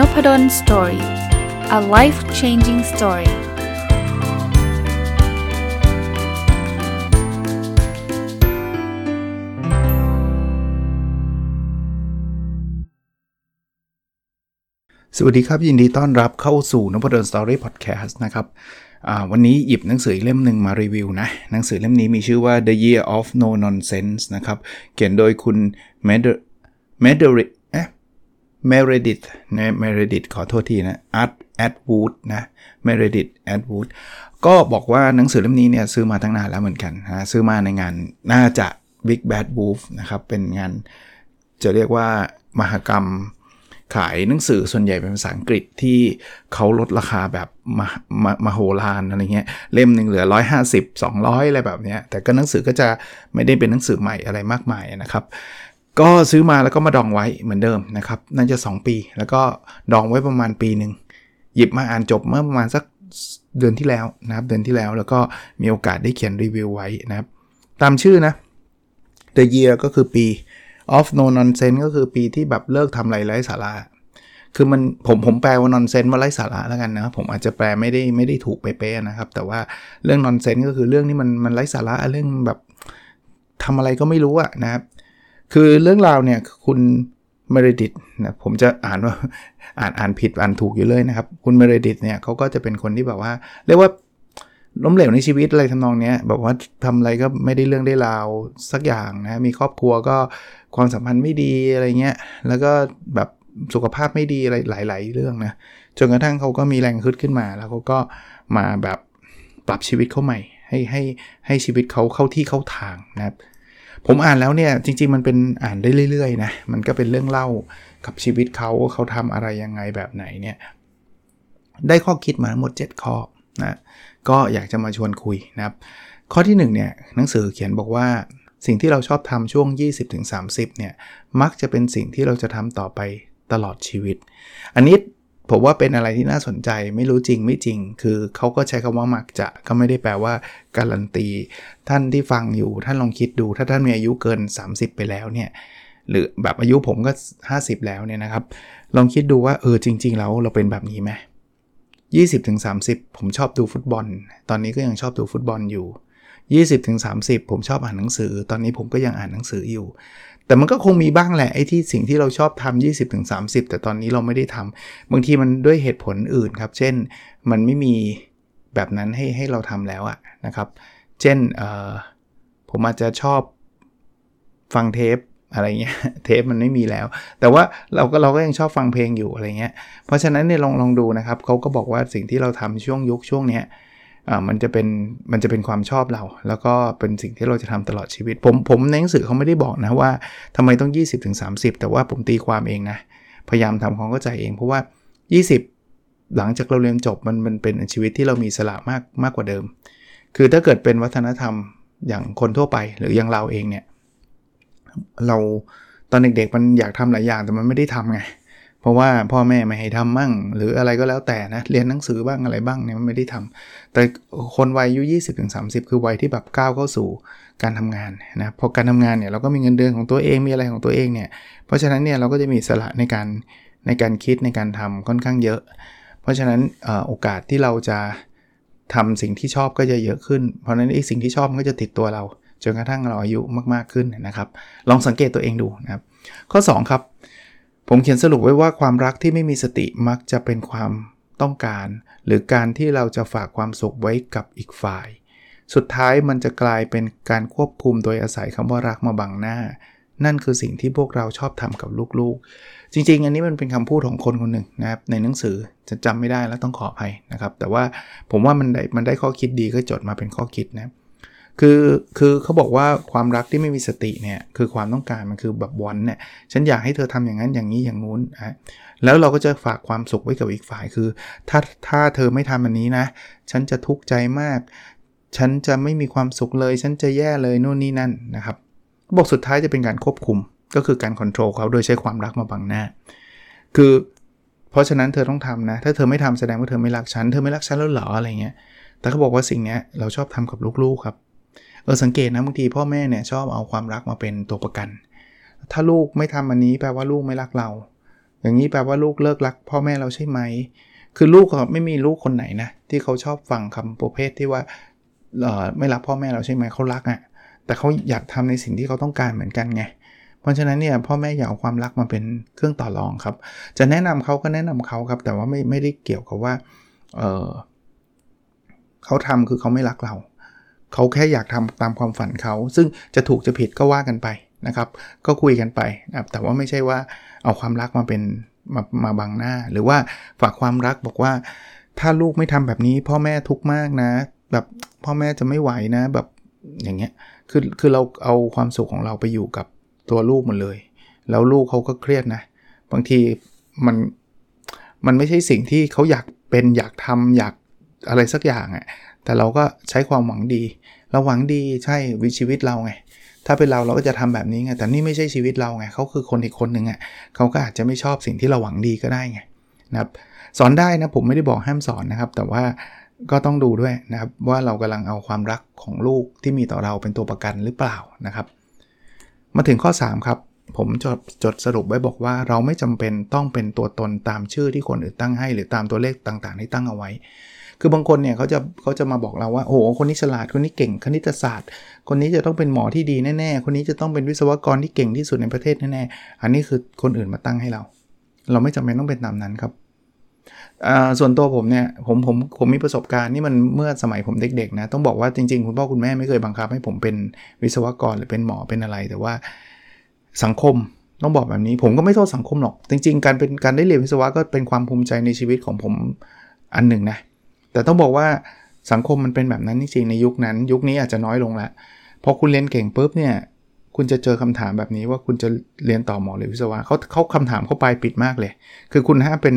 Nopadol's Story a life changing story สวัสดีครับ ยินดีต้อนรับเข้าสู่ Nopadol's Story Podcast นะครับวันนี้หยิบหนังสือเล่มหนึ่งมารีวิวนะ หนังสือเล่มนี้มีชื่อว่า The Year of No Nonsense นะครับ เขียนโดยคุณ m e d e r เมเรดิตนะเมเรดิตขอโทษทีนะอาร์ต Atwood นะ Meredith Atwood ก็บอกว่าหนังสือเล่มนี้เนี่ยซื้อมาตั้งนานแล้วเหมือนกันนะซื้อมาในงานน่าจะ Big Bad Wolf นะครับ เป็นงานจะเรียกว่ามหกรรมขายหนังสือส่วนใหญ่เป็นภาษาอังกฤษที่เขาลดราคาแบบมามมโหฬารอะไรเงี้ยเล่มหนึ่งเหลือ 150 200 อะไรแบบเนี้ยแต่ก็หนังสือก็จะไม่ได้เป็นหนังสือใหม่อะไรมากมายนะครับ ก็ซื้อมาแล้วก็มาดองไว้เหมือนเดิมนะครับน่าจะ 2 ปี แล้วก็ดองไว้ประมาณปีหนึ่งหยิบมาอ่านจบเมื่อประมาณสักเดือนที่แล้วนะครับเดือนที่แล้วแล้วก็มีโอกาสได้เขียนรีวิวไว้นะครับ ตามชื่อนะ The Year ก็คือปี of No Nonsense ก็คือปีที่แบบเลิกทำไรไร้สาระคือมันผมผมแปลว่า nonsense ว่าไร้สาระแล้วกันนะผมอาจจะแปลไม่ได้ไม่ได้ถูกเป๊ะๆนะครับ แต่ว่าเรื่อง nonsense ก็คือเรื่องที่มันมันไร้สาระเรื่องแบบทำอะไรก็ไม่รู้อะนะครับ คือเรื่องราวเนี่ยคุณ Meredith นะผมจะอ่านว่าอ่านอ่านผิดอ่านถูกอยู่เลยนะครับ คุณ Meredith เนี่ยเขาก็จะเป็นคนที่แบบว่า เรียกว่าล้มเหลวในชีวิตอะไรทำนองนี้แบบว่าทำอะไรก็ไม่ได้เรื่องได้ราวสักอย่างนะมีครอบครัวก็ความสัมพันธ์ไม่ดีอะไรเงี้ยแล้วก็แบบสุขภาพไม่ดีอะไรหลาย ๆ เรื่องนะจนกระทั่งเขาก็มีแรงขึ้นขึ้นมา แล้วเขาก็มาแบบปรับชีวิตเขาใหม่ ให้ให้ให้ชีวิตเขาเข้าที่เข้าทางนะครับ ผมอ่านแล้วเนี่ยจริง ๆ มันเป็นอ่านได้เรื่อยๆนะมันก็เป็นเรื่องเล่ากับชีวิตเขาเขาทำอะไรยังไงแบบไหนเนี่ยได้ข้อคิดมาทั้งหมด 7 ข้อนะก็อยากจะมาชวนคุยนะครับ ข้อที่1เนี่ยหนังสือเขียนบอกว่าสิ่งที่เราชอบทำช่วง 20-30เนี่ยมักจะเป็นสิ่งที่เราจะทำต่อไปตลอดชีวิต อันนี้ ผมว่าเป็นอะไรที่น่าสนใจไม่รู้จริงไม่จริง คือเขาก็ใช้คำว่ามักจะก็ไม่ได้แปลว่าการันตี ท่านที่ฟังอยู่ท่านลองคิดดู ถ้าท่านมีอายุเกิน 30 ไปแล้วเนี่ยหรือแบบอายุผมก็ 50 แล้วเนี่ยนะครับ ลองคิดดูว่าเออจริง ๆ แล้วเราเป็นแบบนี้ไหม20ถึง30ผมชอบดูฟุตบอล ตอนนี้ก็ยังชอบดูฟุตบอลอยู่ 20ถึง30 ผมชอบอ่านหนังสือ ตอนนี้ผมก็ยังอ่านหนังสืออยู่ แต่มันก็คงมีบ้างแหละไอ้ที่สิ่งที่เราชอบทำ20-30 แต่ตอนนี้เราไม่ได้ทำบางทีมันด้วยเหตุผลอื่นครับ เช่นมันไม่มีแบบนั้นให้ให้เราทำแล้วอะนะครับ เช่นผมอาจจะชอบฟังเทปอะไรเงี้ยเทปมันไม่มีแล้ว แต่ว่าเราก็เราก็ยังชอบฟังเพลงอยู่อะไรเงี้ยเพราะฉะนั้นเนี่ยลองลองดูนะครับเขาก็บอกว่าสิ่งที่เราทำช่วงยุคช่วงเนี้ย มันจะเป็นมันจะเป็นความชอบเรา แล้วก็เป็นสิ่งที่เราจะทำตลอดชีวิต ผมผมในหนังสือเขาไม่ได้บอกนะว่าทำไมต้อง 20-30 แต่ว่าผมตีความเองนะ พยายามทำความเข้าใจเอง เพราะว่า 20 หลังจากเราเรียนจบมันมันเป็นชีวิตที่เรามีสละมากมากกว่าเดิม คือถ้าเกิดเป็นวัฒนธรรมอย่างคนทั่วไปหรืออย่างเราเองเนี่ยเราตอนเด็กๆมันอยากทำหลายอย่างแต่มันไม่ได้ทำไง เพราะว่าพ่อแม่ไม่ให้ทำมั่ง หรืออะไรก็แล้วแต่นะ เรียนหนังสือบ้างอะไรบ้างเนี่ยมันไม่ได้ทำแต่คนวัยอายุ 20-30 คือวัยที่แบบก้าวเข้าสู่การทำงานนะพอการทำงานเนี่ยเราก็มีเงินเดือนของตัวเองมีอะไรของตัวเองเนี่ยเพราะฉะนั้นเนี่ยเราก็จะมีสละในการในการคิดในการทำค่อนข้างเยอะ เพราะฉะนั้นโอกาสที่เราจะทำสิ่งที่ชอบก็จะเยอะขึ้น เพราะฉะนั้นไอ้สิ่งที่ชอบมันก็จะติดตัวเราจนกระทั่งเราอายุมากๆขึ้นนะครับ ลองสังเกตตัวเองดูนะครับ ข้อ 2 ครับ ผมเขียนสรุปไว้ว่าความรักที่ไม่มีสติมักจะเป็นความต้องการ หรือการที่เราจะฝากความสุขไว้กับอีกฝ่าย สุดท้ายมันจะกลายเป็นการควบคุมโดยอาศัยคำว่ารักมาบังหน้า นั่นคือสิ่งที่พวกเราชอบทำกับลูกๆ จริงๆ อันนี้มันเป็นคำพูดของคนคนหนึ่งนะครับในหนังสือจะจำไม่ได้แล้วต้องขออภัยนะครับ แต่ว่าผมว่ามันได้มันได้ข้อคิดดีก็จดมาเป็นข้อคิดนะคื คือคือเขาบอกว่าความรักที่ไม่มีสติเนี่ยคือความต้องการมันคือแบบวอนเนี่ยฉันอยากให้เธอทำอย่างนั้นอย่างนี้อย่างงู้นนะแล้วเราก็จะฝากความสุขไว้กับอีกฝ่ายคือ ถ้าถ้าเธอไม่ทำอันนี้นะ ฉันจะทุกข์ใจมาก ฉันจะไม่มีความสุขเลย ฉันจะแย่เลยนู่นนี่นั่นนะครับบอกสุดท้ายจะเป็นการควบคุมก็คือการควบคุมเขาโดยใช้ความรักมาบังหน้า คือเพราะฉะนั้นเธอต้องทำนะ ถ้าเธอไม่ทำแสดงว่าเธอไม่รักฉัน เธอไม่รักฉันแล้วเหรออะไรเงี้ย แต่เขาบอกว่าสิ่งนี้เราชอบทำกับลูกๆครับ เออสังเกตนะบางทีพ่อแม่เนี่ยชอบเอาความรักมาเป็นตัวประกัน ถ้าลูกไม่ทำอันนี้แปลว่าลูกไม่รักเรา อย่างนี้แปลว่าลูกเลิกรัก พ่อแม่เราใช่ไหม คือลูกไม่มีลูกคนไหนนะที่เขาชอบฟังคำประเภทที่ว่าไม่รักพ่อแม่เราใช่ไหมเขารักอะ่ะ แต่เขาอยากทำในสิ่งที่เขาต้องการเหมือนกันไงเพราะฉะนั้นเนี่ยพ่อแม่อยากเอาความรักมาเป็นเครื่องต่อรองครับ จะแนะนำเขาก็แนะนำเขาครับ แต่ว่าไม่ไม่ได้เกี่ยวกับว่าเออเขาทำคือเขาไม่รักเรา เขาแค่อยากทำตามความฝันเขา ซึ่งจะถูกจะผิดก็ว่ากันไปนะครับ ก็คุยกันไปนะแต่ว่าไม่ใช่ว่าเอาความรักมาเป็นมามาบังหน้า หรือว่าฝากความรักบอกว่า ถ้าลูกไม่ทำแบบนี้ พ่อแม่ทุกข์มากนะ แบบพ่อแม่จะไม่ไหวนะแบบอย่างเงี้ยคือคือเราเอาความสุขของเราไปอยู่กับตัวลูกหมดเลย แล้วลูกเขาก็เครียดนะ บางทีมันมันไม่ใช่สิ่งที่เขาอยากเป็นอยากทำอยากอะไรสักอย่างอะ่ะ แต่เราก็ใช้ความหวังดี เราหวังดีใช่วิชีวิตเราไง ถ้าเป็นเราเราก็จะทำแบบนี้ไง แต่นี่ไม่ใช่ชีวิตเราไงเขาคือคนอีกคนหนึ่งอะ่ะเขาก็อาจจะไม่ชอบสิ่งที่เราหวังดีก็ได้ไงนะครับ สอนได้นะผมไม่ได้บอกห้ามสอนนะครับ แต่ว่าก็ต้องดูด้วยนะครับว่าเรากำลังเอาความรักของลูกที่มีต่อเราเป็นตัวประกันหรือเปล่านะครับ มาถึงข้อ 3 ครับ ผมจดจดสรุปไว้บอกว่าเราไม่จำเป็นต้องเป็นตัวตนตามชื่อที่คนอื่นตั้งให้ หรือตามตัวเลขต่างๆที่ตั้งเอาไว้ คือบางคนเนี่ยเขาจะเขาจะมาบอกเราว่า โอ้โห คนนี้ฉลาด คนนี้เก่งคณิตศาสตร์ คนนี้จะต้องเป็นหมอที่ดีแน่ๆ คนนี้จะต้องเป็นวิศวกรที่เก่งที่สุดในประเทศแน่ๆ อันนี้คือคนอื่นมาตั้งให้เรา เราไม่จำเป็นต้องเป็นตามนั้นครับส่วนตัวผมเนี่ยผมผมผมมีประสบการณ์นี่มันเมื่อสมัยผมเด็กๆนะต้องบอกว่าจริงๆ คุณพ่อคุณแม่ไม่เคยบังคับให้ผมเป็นวิศวกรหรือเป็นหมอเป็นอะไร แต่ว่าสังคมต้องบอกแบบนี้ ผมก็ไม่โทษสังคมหรอก จริง ๆ การเป็นการได้เรียนวิศวะก็เป็นความภูมิใจในชีวิตของผมอันหนึ่งนะ แต่ต้องบอกว่าสังคมมันเป็นแบบนั้นจริงในยุคนั้น ยุคนี้อาจจะน้อยลงแล้วพอคุณเรียนเก่งปุ๊บเนี่ยคุณจะเจอคำถามแบบนี้ว่าคุณจะเรียนต่อหมอหรือวิศวะเขาเขาคำถามเข้าไปปิดมากเลย คือคุณถ้าเป็น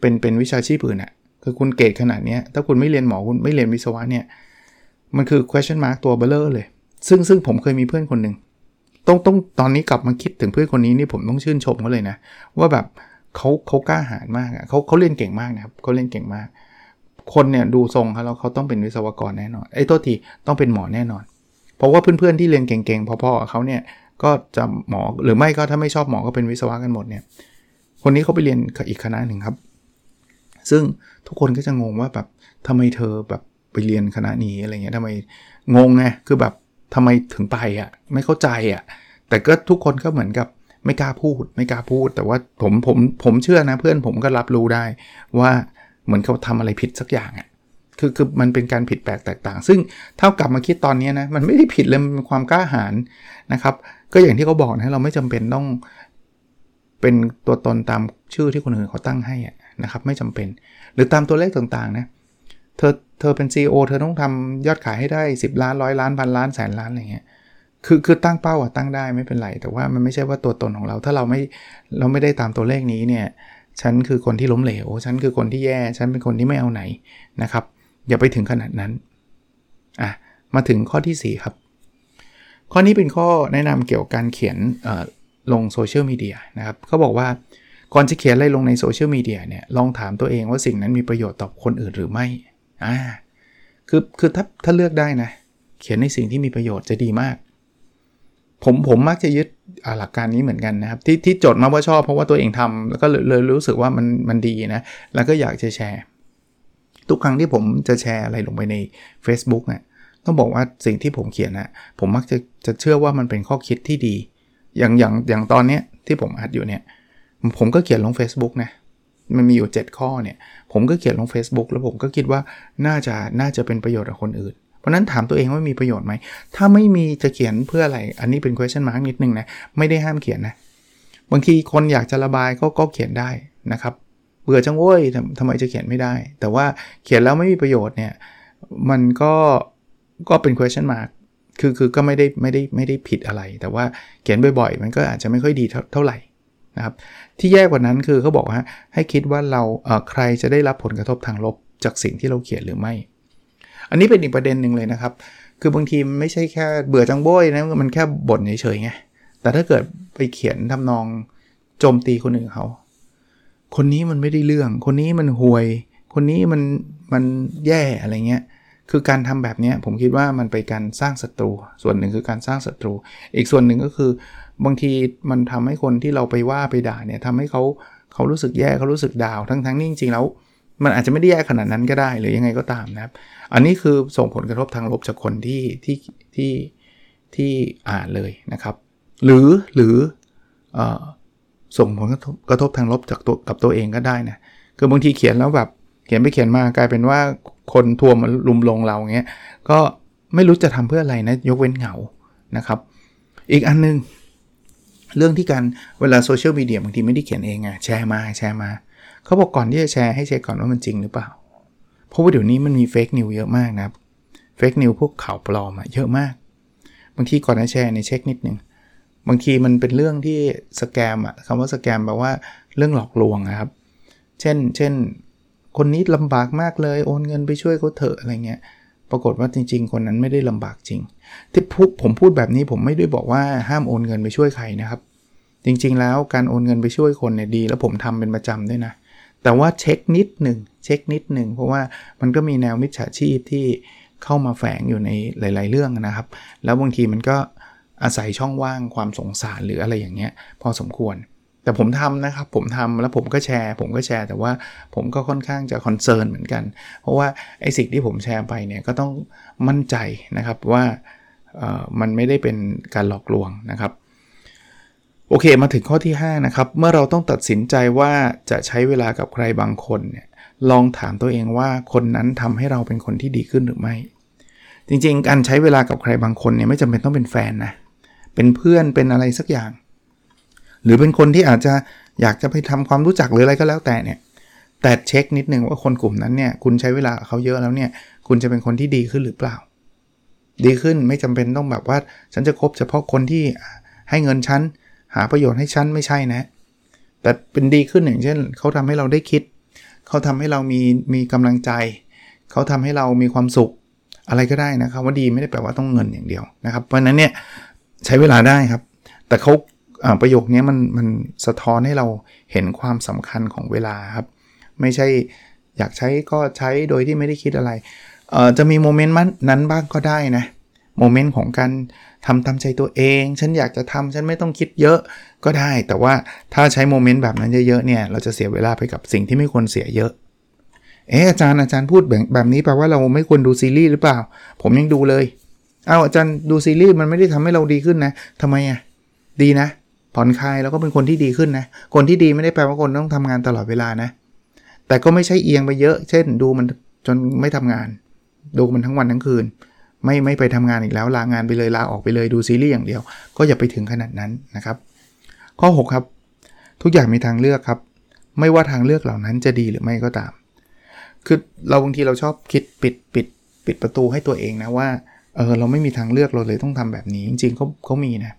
เป็นเป็นวิชาชีพอื่นอะคือคุณเกรดขนาดนี้ถ้าคุณไม่เรียนหมอคุณไม่เรียนวิศวะเนี่ยมันคือ question mark ตัวเบลเลอร์เลย ซึ่งซึ่งผมเคยมีเพื่อนคนหนึ่งต้องต้องตอนนี้กลับมาคิดถึงเพื่อนคนนี้นี่ผมต้องชื่นชมเขาเลยนะ ว่าแบบเขาเขากล้าหาญมากอะเขาเขาเรียนเก่งมากนะครับเขาเรียนเก่งมาก คนเนี่ยดูทรงเขาแล้วเขาต้องเป็นวิศวกรแน่นอนไอ้ตัวทีต้องเป็นหมอแน่นอน เพราะว่าเพื่อนๆที่เรียนเก่งๆพอๆเขาเนี่ยก็จะหมอหรือไม่ก็ถ้าไม่ชอบหมอก็เป็นวิศวะกันหมดเนี่ยคนนี้เขาไปเรียนอีกคณะหนึ่งครับ ซึ่งทุกคนก็จะงงว่าแบบทำไมเธอแบบไปเรียนคณะนี้อะไรเงี้ยทำไมงงไงคือแบบทำไมถึงไปอะ่ะไม่เข้าใจอะ่ะแต่ก็ทุกคนก็เหมือนกับไม่กล้าพูด ไม่กล้าพูด แต่ว่าผมผมผมเชื่อนะเพื่อนผมก็รับรู้ได้ว่า เหมือนเขาทำอะไรผิดสักอย่างอะ่ะคือคือมันเป็นการผิดแปลกแตกต่าง ซึ่งเท่ากลับมาคิดตอนนี้นะมันไม่ได้ผิดเลยมันเป็นความกล้าหาญนะครับ ก็อย่างที่เขาบอกนะเราไม่จำเป็นต้องเป็นตัวตนตามชื่อที่คนอื่นเขาตั้งให้อะนะครับ ไม่จำเป็น หรือตามตัวเลขต่างๆนะเธอเธอเป็น CEO เธอต้องทำยอดขายให้ได้ 10 ล้านร้อยล้านพันล้านแสนล้านอะไรเงี้ยคือคือตั้งเป้าอะตั้งได้ไม่เป็นไร แต่ว่ามันไม่ใช่ว่าตัวตนของเรา ถ้าเราไม่เราไม่ได้ตามตัวเลขนี้เนี่ย ฉันคือคนที่ล้มเหลว ฉันคือคนที่แย่ ฉันเป็นคนที่ไม่เอาไหนนะครับ อย่าไปถึงขนาดนั้น อะ มาถึงข้อที่ 4 ครับ ข้อนี้เป็นข้อแนะนำเกี่ยวกับการเขียนลงโซเชียลมีเดียนะครับเขาบอกว่าก่อนจะเขียนอะไรลงในโซเชียลมีเดียเนี่ย ลองถามตัวเองว่าสิ่งนั้นมีประโยชน์ต่อคนอื่นหรือไม่ อ่า คือ คือถ้า ถ้าเลือกได้นะ เขียนในสิ่งที่มีประโยชน์จะดีมาก ผมผมมักจะยึดหลักการนี้เหมือนกันนะครับ ที่ที่จดมาว่าชอบเพราะว่าตัวเองทำแล้วก็เลยรู้สึกว่ามันมันดีนะ แล้วก็อยากจะแชร์ ทุกครั้งที่ผมจะแชร์อะไรลงไปใน Facebook เนะี่ยต้องบอกว่าสิ่งที่ผมเขียนนะผมมักจะจะเชื่อว่ามันเป็นข้อคิดที่ดี อย่างอย่างอย่างตอนเนี้ยที่ผมอัดอยู่เนี่ย ผมก็เขียนลง Facebook นะมันมีอยู่ 7 ข้อเนี่ย ผมก็เขียนลง Facebook แล้วผมก็คิดว่าน่าจะน่าจะเป็นประโยชน์กับคนอื่น เพราะนั้นถามตัวเองว่ามีประโยชน์ไหม ถ้าไม่มีจะเขียนเพื่ออะไร อันนี้เป็น question mark นิดนึงนะ ไม่ได้ห้ามเขียนนะ บางทีคนอยากจะระบายก็ก็เขียนได้นะครับ เบื่อจังโว้ยทำไมจะเขียนไม่ได้ แต่ว่าเขียนแล้วไม่มีประโยชน์เนี่ย มันก็ก็เป็น question mark คือคือก็ไม่ได้ไม่ได้ไม่ได้ผิดอะไร แต่ว่าเขียนบ่อยๆ มันก็อาจจะไม่ค่อยดีเท่าไหร่นะครับ ที่แย่กว่านั้นคือเขาบอกว่าให้คิดว่าเราเใครจะได้รับผลกระทบทางลบจากสิ่งที่เราเขียนหรือไม่ อันนี้เป็นอีกประเด็นหนึ่งเลยนะครับ คือบางทีไม่ใช่แค่เบื่อจังโบยนะมันแค่บ่นเฉยๆไงแต่ถ้าเกิดไปเขียนทำนองโจมตีคนอื่นเขา คนนี้มันไม่ได้เรื่อง คนนี้มันห่วย คนนี้มันมันแย่อะไรเงี้ย คือการทำแบบนี้ผมคิดว่ามันไปการสร้างศัตรู ส่วนหนึ่งคือการสร้างศัตรู อีกส่วนหนึ่งก็คือบางทีมันทำให้คนที่เราไปว่าไปด่าเนี่ยทำให้เขาเขารู้สึกแย่เขารู้สึกดาวทั้งทั้งนี่จริงๆแล้ว มันอาจจะไม่ได้แย่ขนาดนั้นก็ได้หรือยังไงก็ตามนะครับ อันนี้คือส่งผลกระทบทางลบจากคนที่ที่ที่ที่อ่านเลยนะครับ หรือหรืออส่งผลกระทบทางลบจากตัวกับตัวเองก็ได้นะคือบางทีเขียนแล้วแบบเขียนไปเขียนมากลายเป็นว่าคนทวร์มาลุมลงเราเงี้ยก็ไม่รู้จะทำเพื่ออะไรนะยกเว้นเหงานะครับ อีกอันนึง เรื่องที่การเวลาโซเชียลมีเดียบางทีไม่ได้เขียนเองอะแชร์มาแชร์มา เขาบอกก่อนที่จะแชร์ให้เช็คก่อนว่ามันจริงหรือเปล่า เพราะว่าเดี๋ยวนี้มันมีเฟกนิวเยอะมากนะครับเฟกนิวพวกข่าวปลอมอะเยอะมาก บางทีก่อนจะแชร์ในเช็คนิดนึงบางทีมันเป็นเรื่องที่สแกมอะคำว่าสแกมแปลว่าเรื่องหลอกลวงนะครับ เช่น เช่น คนนี้ลำบากมากเลยโอนเงินไปช่วยเขาเถอะอะไรเงี้ย ปรากฏว่าจริง ๆ คนนั้นไม่ได้ลำบากจริง ที่ผมพูดแบบนี้ผมไม่ได้บอกว่าห้ามโอนเงินไปช่วยใครนะครับ จริงๆ แล้วการโอนเงินไปช่วยคนเนี่ยดี แล้วผมทำเป็นประจำด้วยนะ แต่ว่าเช็คนิดหนึ่งเช็คนิดหนึ่งเพราะว่ามันก็มีแนวมิจฉาชีพที่เข้ามาแฝงอยู่ในหลาย ๆ เรื่องนะครับ แล้วบางทีมันก็อาศัยช่องว่างความสงสารหรืออะไรอย่างเงี้ยพอสมควร แต่ผมทำนะครับผมทำแล้วผมก็แชร์ ผมก็แชร์แต่ว่าผมก็ค่อนข้างจะคอนเซิร์นเหมือนกัน เพราะว่าไอ้สิ่งที่ผมแชร์ไปเนี่ยก็ต้องมั่นใจนะครับว่ามันไม่ได้เป็นการหลอกลวงนะครับ โอเคมาถึงข้อที่ 5 นะครับ เมื่อเราต้องตัดสินใจว่าจะใช้เวลากับใครบางคนเนี่ยลองถามตัวเองว่าคนนั้นทำให้เราเป็นคนที่ดีขึ้นหรือไม่ จริงๆ การใช้เวลากับใครบางคนเนี่ยไม่จำเป็นต้องเป็นแฟนนะเป็นเพื่อนเป็นอะไรสักอย่าง หรือเป็นคนที่อาจจะอยากจะไปทำความรู้จักหรืออะไรก็แล้วแต่เนี่ยแต่เช็คนิดนึงว่าคนกลุ่มนั้นเนี่ยคุณใช้เวลาเขาเยอะแล้วเนี่ยคุณจะเป็นคนที่ดีขึ้นหรือเปล่า ดีขึ้นไม่จำเป็นต้องแบบว่า ฉันจะคบเฉพาะคนที่ให้เงินฉัน หาประโยชน์ให้ฉันไม่ใช่นะ แต่เป็นดีขึ้นอย่างเช่น เขาทำให้เราได้คิด เขาทำให้เรามีมีกำลังใจ เขาทำให้เรามีความสุข อะไรก็ได้นะครับว่าดีไม่ได้แปลว่าต้องเงินอย่างเดียวนะครับ เพราะนั้นเนี่ยใช้เวลาได้ครับ แต่เขาประโยคนี้มันมันสะท้อนให้เราเห็นความสำคัญของเวลาครับ ไม่ใช่อยากใช้ก็ใช้โดยที่ไม่ได้คิดอะไร จะมี moment นั้นบ้างก็ได้นะ moment ของการ ทำตามใจตัวเอง ฉันอยากจะทำฉันไม่ต้องคิดเยอะก็ได้ แต่ว่าถ้าใช้ moment แบบนั้นเยอะๆเนี่ยเราจะเสียเวลาไปกับสิ่งที่ไม่ควรเสียเยอะเอออาจารย์อาจารย์พูดแบบแบบนี้แปลว่าเราไม่ควรดูซีรีส์หรือเปล่า ผมยังดูเลยเอาอาจารย์ดูซีรีส์มันไม่ได้ทำให้เราดีขึ้นนะทำไมอะดีนะผ่อนคลายแล้วก็เป็นคนที่ดีขึ้นนะ คนที่ดีไม่ได้แปลว่าคนต้องทำงานตลอดเวลานะ แต่ก็ไม่ใช่เอียงไปเยอะ เช่น ดูมันจนไม่ทำงาน ดูมันทั้งวันทั้งคืน ไม่ไม่ไปทำงานอีกแล้วลางานไปเลยลาออกไปเลยดูซีรีส์อย่างเดียว ก็อย่าไปถึงขนาดนั้นนะครับ ข้อ 6 ครับ ทุกอย่างมีทางเลือกครับ ไม่ว่าทางเลือกเหล่านั้นจะดีหรือไม่ก็ตาม คือเราบางทีเราชอบคิดปิดปิดปิดประตูให้ตัวเองนะว่าเออเราไม่มีทางเลือกเราเลยต้องทำแบบนี้ จริงๆเขาเขามีนะ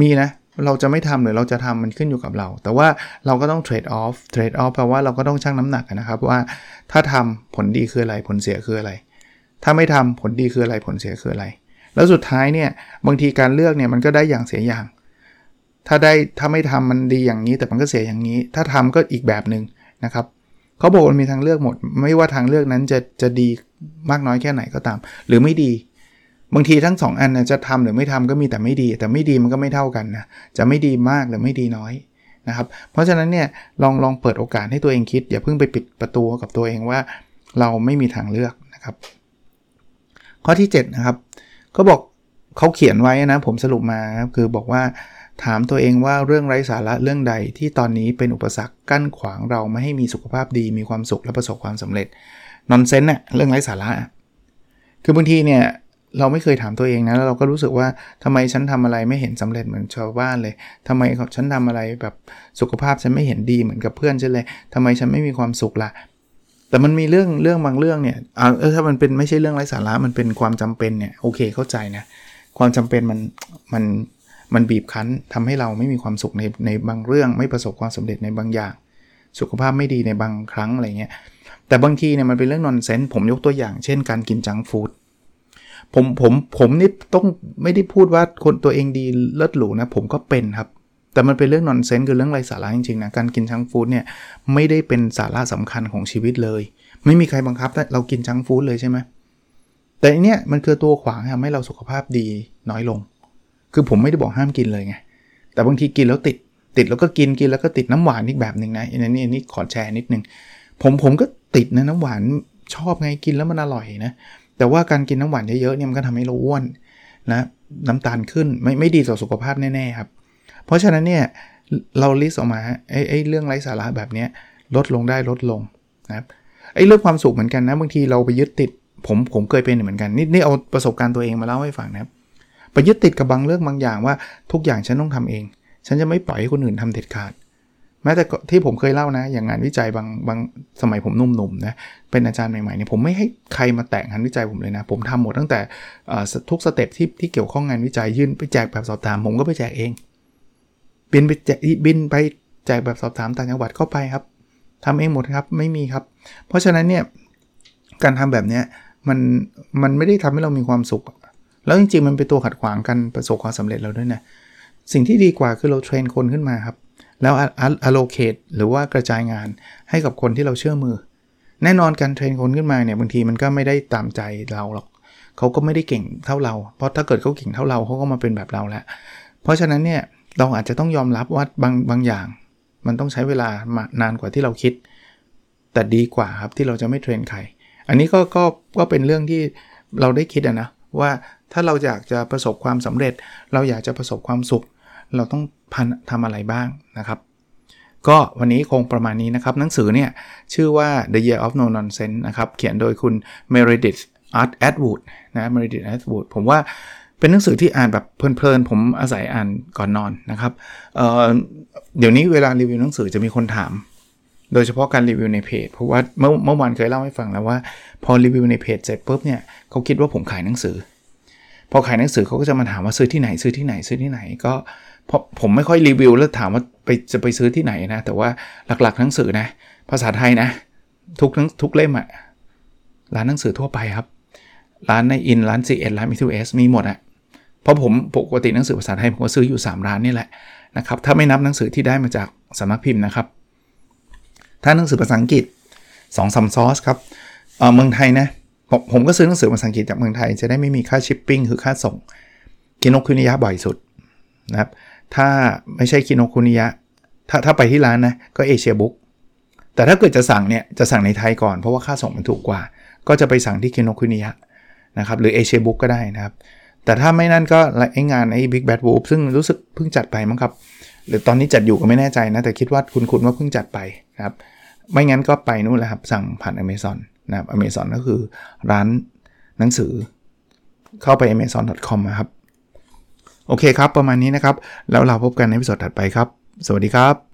มีนะเราจะไม่ทำหรือเราจะทำมันขึ้นอยู่กับเรา แต่ว่าเราก็ต้องเทรดออฟเทรดออฟแปลว่าเราก็ต้องชั่งน้ำหนักนะครับว่าถ้าทำผลดีคืออะไรผลเสียคืออะไร ถ้าไม่ทำผลดีคืออะไรผลเสียคืออะไร แล้วสุดท้ายเนี่ยบางทีการเลือกเนี่ยมันก็ได้อย่างเสียอย่าง ถ้าได้ถ้าไม่ทำมันดีอย่างนี้แต่มันก็เสียอย่างนี้ ถ้าทำก็อีกแบบหนึ่งนะครับเขาบอกมันมีทางเลือกหมด ไม่ว่าทางเลือกนั้นจะจะดีมากน้อยแค่ไหนก็ตาม หรือไม่ดี บางทีทั้ง 2 อันจะทำหรือไม่ทำก็มีแต่ไม่ดี แต่ไม่ดีมันก็ไม่เท่ากันนะจะไม่ดีมากหรือไม่ดีน้อยนะครับเพราะฉะนั้นเนี่ยลองลองเปิดโอกาสให้ตัวเองคิด อย่าเพิ่งไปปิดประตูกับตัวเองว่า เราไม่มีทางเลือกนะครับ ข้อที่7นะครับก็บอกเขาเขียนไว้นะผมสรุปมาครับคือบอกว่าถามตัวเองว่าเรื่องไร้สาระเรื่องใดที่ตอนนี้เป็นอุปสรรคกั้นขวางเราไม่ให้มีสุขภาพดีมีความสุขและประสบความสำเร็จนอนเซนเน่ยเรื่องไร้สาระ คือบางทีเนี่ยเราไม่เคยถามตัวเองนะแล้วเราก็รู้สึกว่าทำไมฉันทำอะไรไม่เห็นสำเร็จเหมือนชาวบ้านเลยทำไมฉันทำอะไรแบบสุขภาพฉันไม่เห็นดีเหมือนกับเพื่อนฉันเลยทำไมฉันไม่มีความสุขละ่ะ แต่มันมีเรื่องเรื่องบางเรื่องเนี่ยเออถ้ามันเป็นไม่ใช่เรื่องไร้สาระมันเป็นความจำเป็นเนี่ยโอเคเข้าใจนะความจำเป็นมันมันมันบีบคั้นทำให้เราไม่มีความสุขในในบางเรื่อง ไม่ประสบความสำเร็จในบางอย่าง สุขภาพไม่ดีในบางครั้งอะไรเงี้ยแต่บางทีเนี่ยมันเป็นเรื่องนอนเซนส์ผมยกตัวอย่าง เช่นการกินจังฟู้ดผมผมผมนี่ต้องไม่ได้พูดว่าคนตัวเองดีเลิศหรูนะ ผมก็เป็นครับ แต่มันเป็นเรื่องนอนเซนส์คือเรื่องไร้สาระจริงๆนะการกินจังฟู้ดเนี่ยไม่ได้เป็นสาระสำคัญของชีวิตเลย ไม่มีใครบังคับเรากินจังฟู้ดเลยใช่ไหมแต่อันเนี้ยมันคือตัวขวางทำให้เราสุขภาพดีน้อยลง คือผมไม่ได้บอกห้ามกินเลยไงแต่บางทีกินแล้วติดติดแล้วก็กินกินแล้วก็ติดน้ำหวานอีกแบบหนึ่งนะอันนี้อันนี้ขอแชร์นิดนึงผมผมก็ติดนะน้ำหวานชอบไงกินแล้วมันอร่อยนะแต่ว่าการกินน้ำหวานเยอะๆเนี่ยมันก็ทำให้เราอ้วนนะน้ำตาลขึ้นไม่ไม่ดีต่อสุขภาพแน่ๆครับ เพราะฉะนั้นเนี่ยเราลิสต์ออกมาไอ้ไอ้เรื่องไร้สาระแบบนี้ลดลงได้ลดลงนะครับไอ้เรื่องความสุขเหมือนกันนะบางทีเราไปยึดติดผมผมเคยเป็นเหมือนกันนี่นี่เอาประสบการณ์ตัวเองมาเล่าให้ฟังนะครับไปยึดติดกับบางเรื่องบางอย่างว่าทุกอย่างฉันต้องทำเอง ฉันจะไม่ปล่อยให้คนอื่นทำเด็ดขาด แม้แต่ที่ผมเคยเล่านะ อย่างงานวิจัยบางบางสมัยผมหนุ่มๆนะเป็นอาจารย์ใหม่ๆเนี่ยผมไม่ให้ใครมาแตะงานวิจัยผมเลยนะ ผมทำหมดตั้งแต่ทุกสเต็ปที่ที่เกี่ยวข้องงานวิจัยยื่นไปแจกแบบสอบถามผมก็ไปแจกเอง บินไปแจกบินไปแจกแบบสอบถามต่างจังหวัดก็ไปครับทำเองหมดครับไม่มีครับ เพราะฉะนั้นเนี่ยการทำแบบเนี้ยมันมันไม่ได้ทำให้เรามีความสุข แล้วจริงๆมันเป็นตัวขัดขวางกันประสบความสำเร็จเราด้วยนะสิ่งที่ดีกว่าคือเราเทรนคนขึ้นมาครับ แล้ว allocate หรือว่ากระจายงานให้กับคนที่เราเชื่อมือ แน่นอนการเทรนคนขึ้นมาเนี่ยบางทีมันก็ไม่ได้ตามใจเราหรอกเขาก็ไม่ได้เก่งเท่าเรา เพราะถ้าเกิดเขาเก่งเท่าเราเขาก็มาเป็นแบบเราแล้วเพราะฉะนั้นเนี่ย เราอาจจะต้องยอมรับว่าบางบางอย่าง มันต้องใช้เวลามานานกว่าที่เราคิด แต่ดีกว่าครับที่เราจะไม่เทรนใคร อันนี้ก็ก็ก็เป็นเรื่องที่เราได้คิดนะว่าถ้าเราอยากจะประสบความสำเร็จ เราอยากจะประสบความสุข เราต้องพันทำอะไรบ้างนะครับ ก็วันนี้คงประมาณนี้นะครับ หนังสือเนี่ย ชื่อว่า The Year of No Nonsense นะครับ เขียนโดยคุณ Meredith Art Atwood นะ Meredith Atwood ผมว่า เป็นหนังสือที่อ่านแบบเพลินๆ ผมอาศัยอ่านก่อนนอนนะครับเเดี๋ยวนี้เวลารีวิวหนังสือจะมีคนถาม โดยเฉพาะการรีวิวในเพจ เพราะว่าเมื่อเมื่อวานเคยเล่าให้ฟังแล้วว่า พอรีวิวในเพจเสร็จปุ๊บเนี่ยเขาคิดว่าผมขายหนังสือ พอขายหนังสือเขาก็จะมาถามว่าซื้อที่ไหนซื้อที่ไหนซื้อที่ไหนก็เพราะผมไม่ค่อยรีวิวแล้วถามว่าไปจะไปซื้อที่ไหนนะ แต่ว่าหลักๆหนังสือนะ ภาษาไทยนะ ทุกทั้งทุกเล่มอะร้านหนังสือทั่วไปครับ ร้านนายอินทร์ร้านซีเอ็ดร้าน B2S มีหมดอะเพราะผมปกติหนังสือภาษาไทยผมก็ซื้ออยู่ 3 ร้านนี่แหละนะครับถ้าไม่นับหนังสือที่ได้มาจากสำนักพิมพ์นะครับ ถ้าหนังสือภาษาอังกฤษ2 source ครับเมืองไทยนะผมผมก็ซื้อหนังสือภาษาอังกฤษจากเมืองไทยจะได้ไม่มีค่าชิปปิ้งคือค่าส่งคิโนคุนิยะบ่อยสุดนะครับถ้าไม่ใช่คิโนคุนิยะถ้าถ้าไปที่ร้านนะก็ Asia Books แต่ถ้าเกิดจะสั่งเนี่ยจะสั่งในไทยก่อนเพราะว่าค่าส่งมันถูกกว่า ก็จะไปสั่งที่คิโนคุนิยะ นะครับหรือเอเชียบุ๊กก็ได้นะครับ แต่ถ้าไม่นั่นก็ไองานไอ้ Big Bad Wolf ซึ่งรู้สึกเพิ่งจัดไปมั้งครับ หรือตอนนี้จัดอยู่ก็ไม่แน่ใจนะ แต่คิดว่าคุณคุณว่าเพิ่งจัดไปนะครับ ไม่งั้นก็ไปนู่นแหละครับ สั่งผ่าน Amazon นะครับ Amazon ก็คือร้านหนังสือเข้าไป amazon.com นะครับ โอเคครับ ประมาณนี้นะครับ แล้วเราพบกันในวิดีโอถัดไปครับ สวัสดีครับ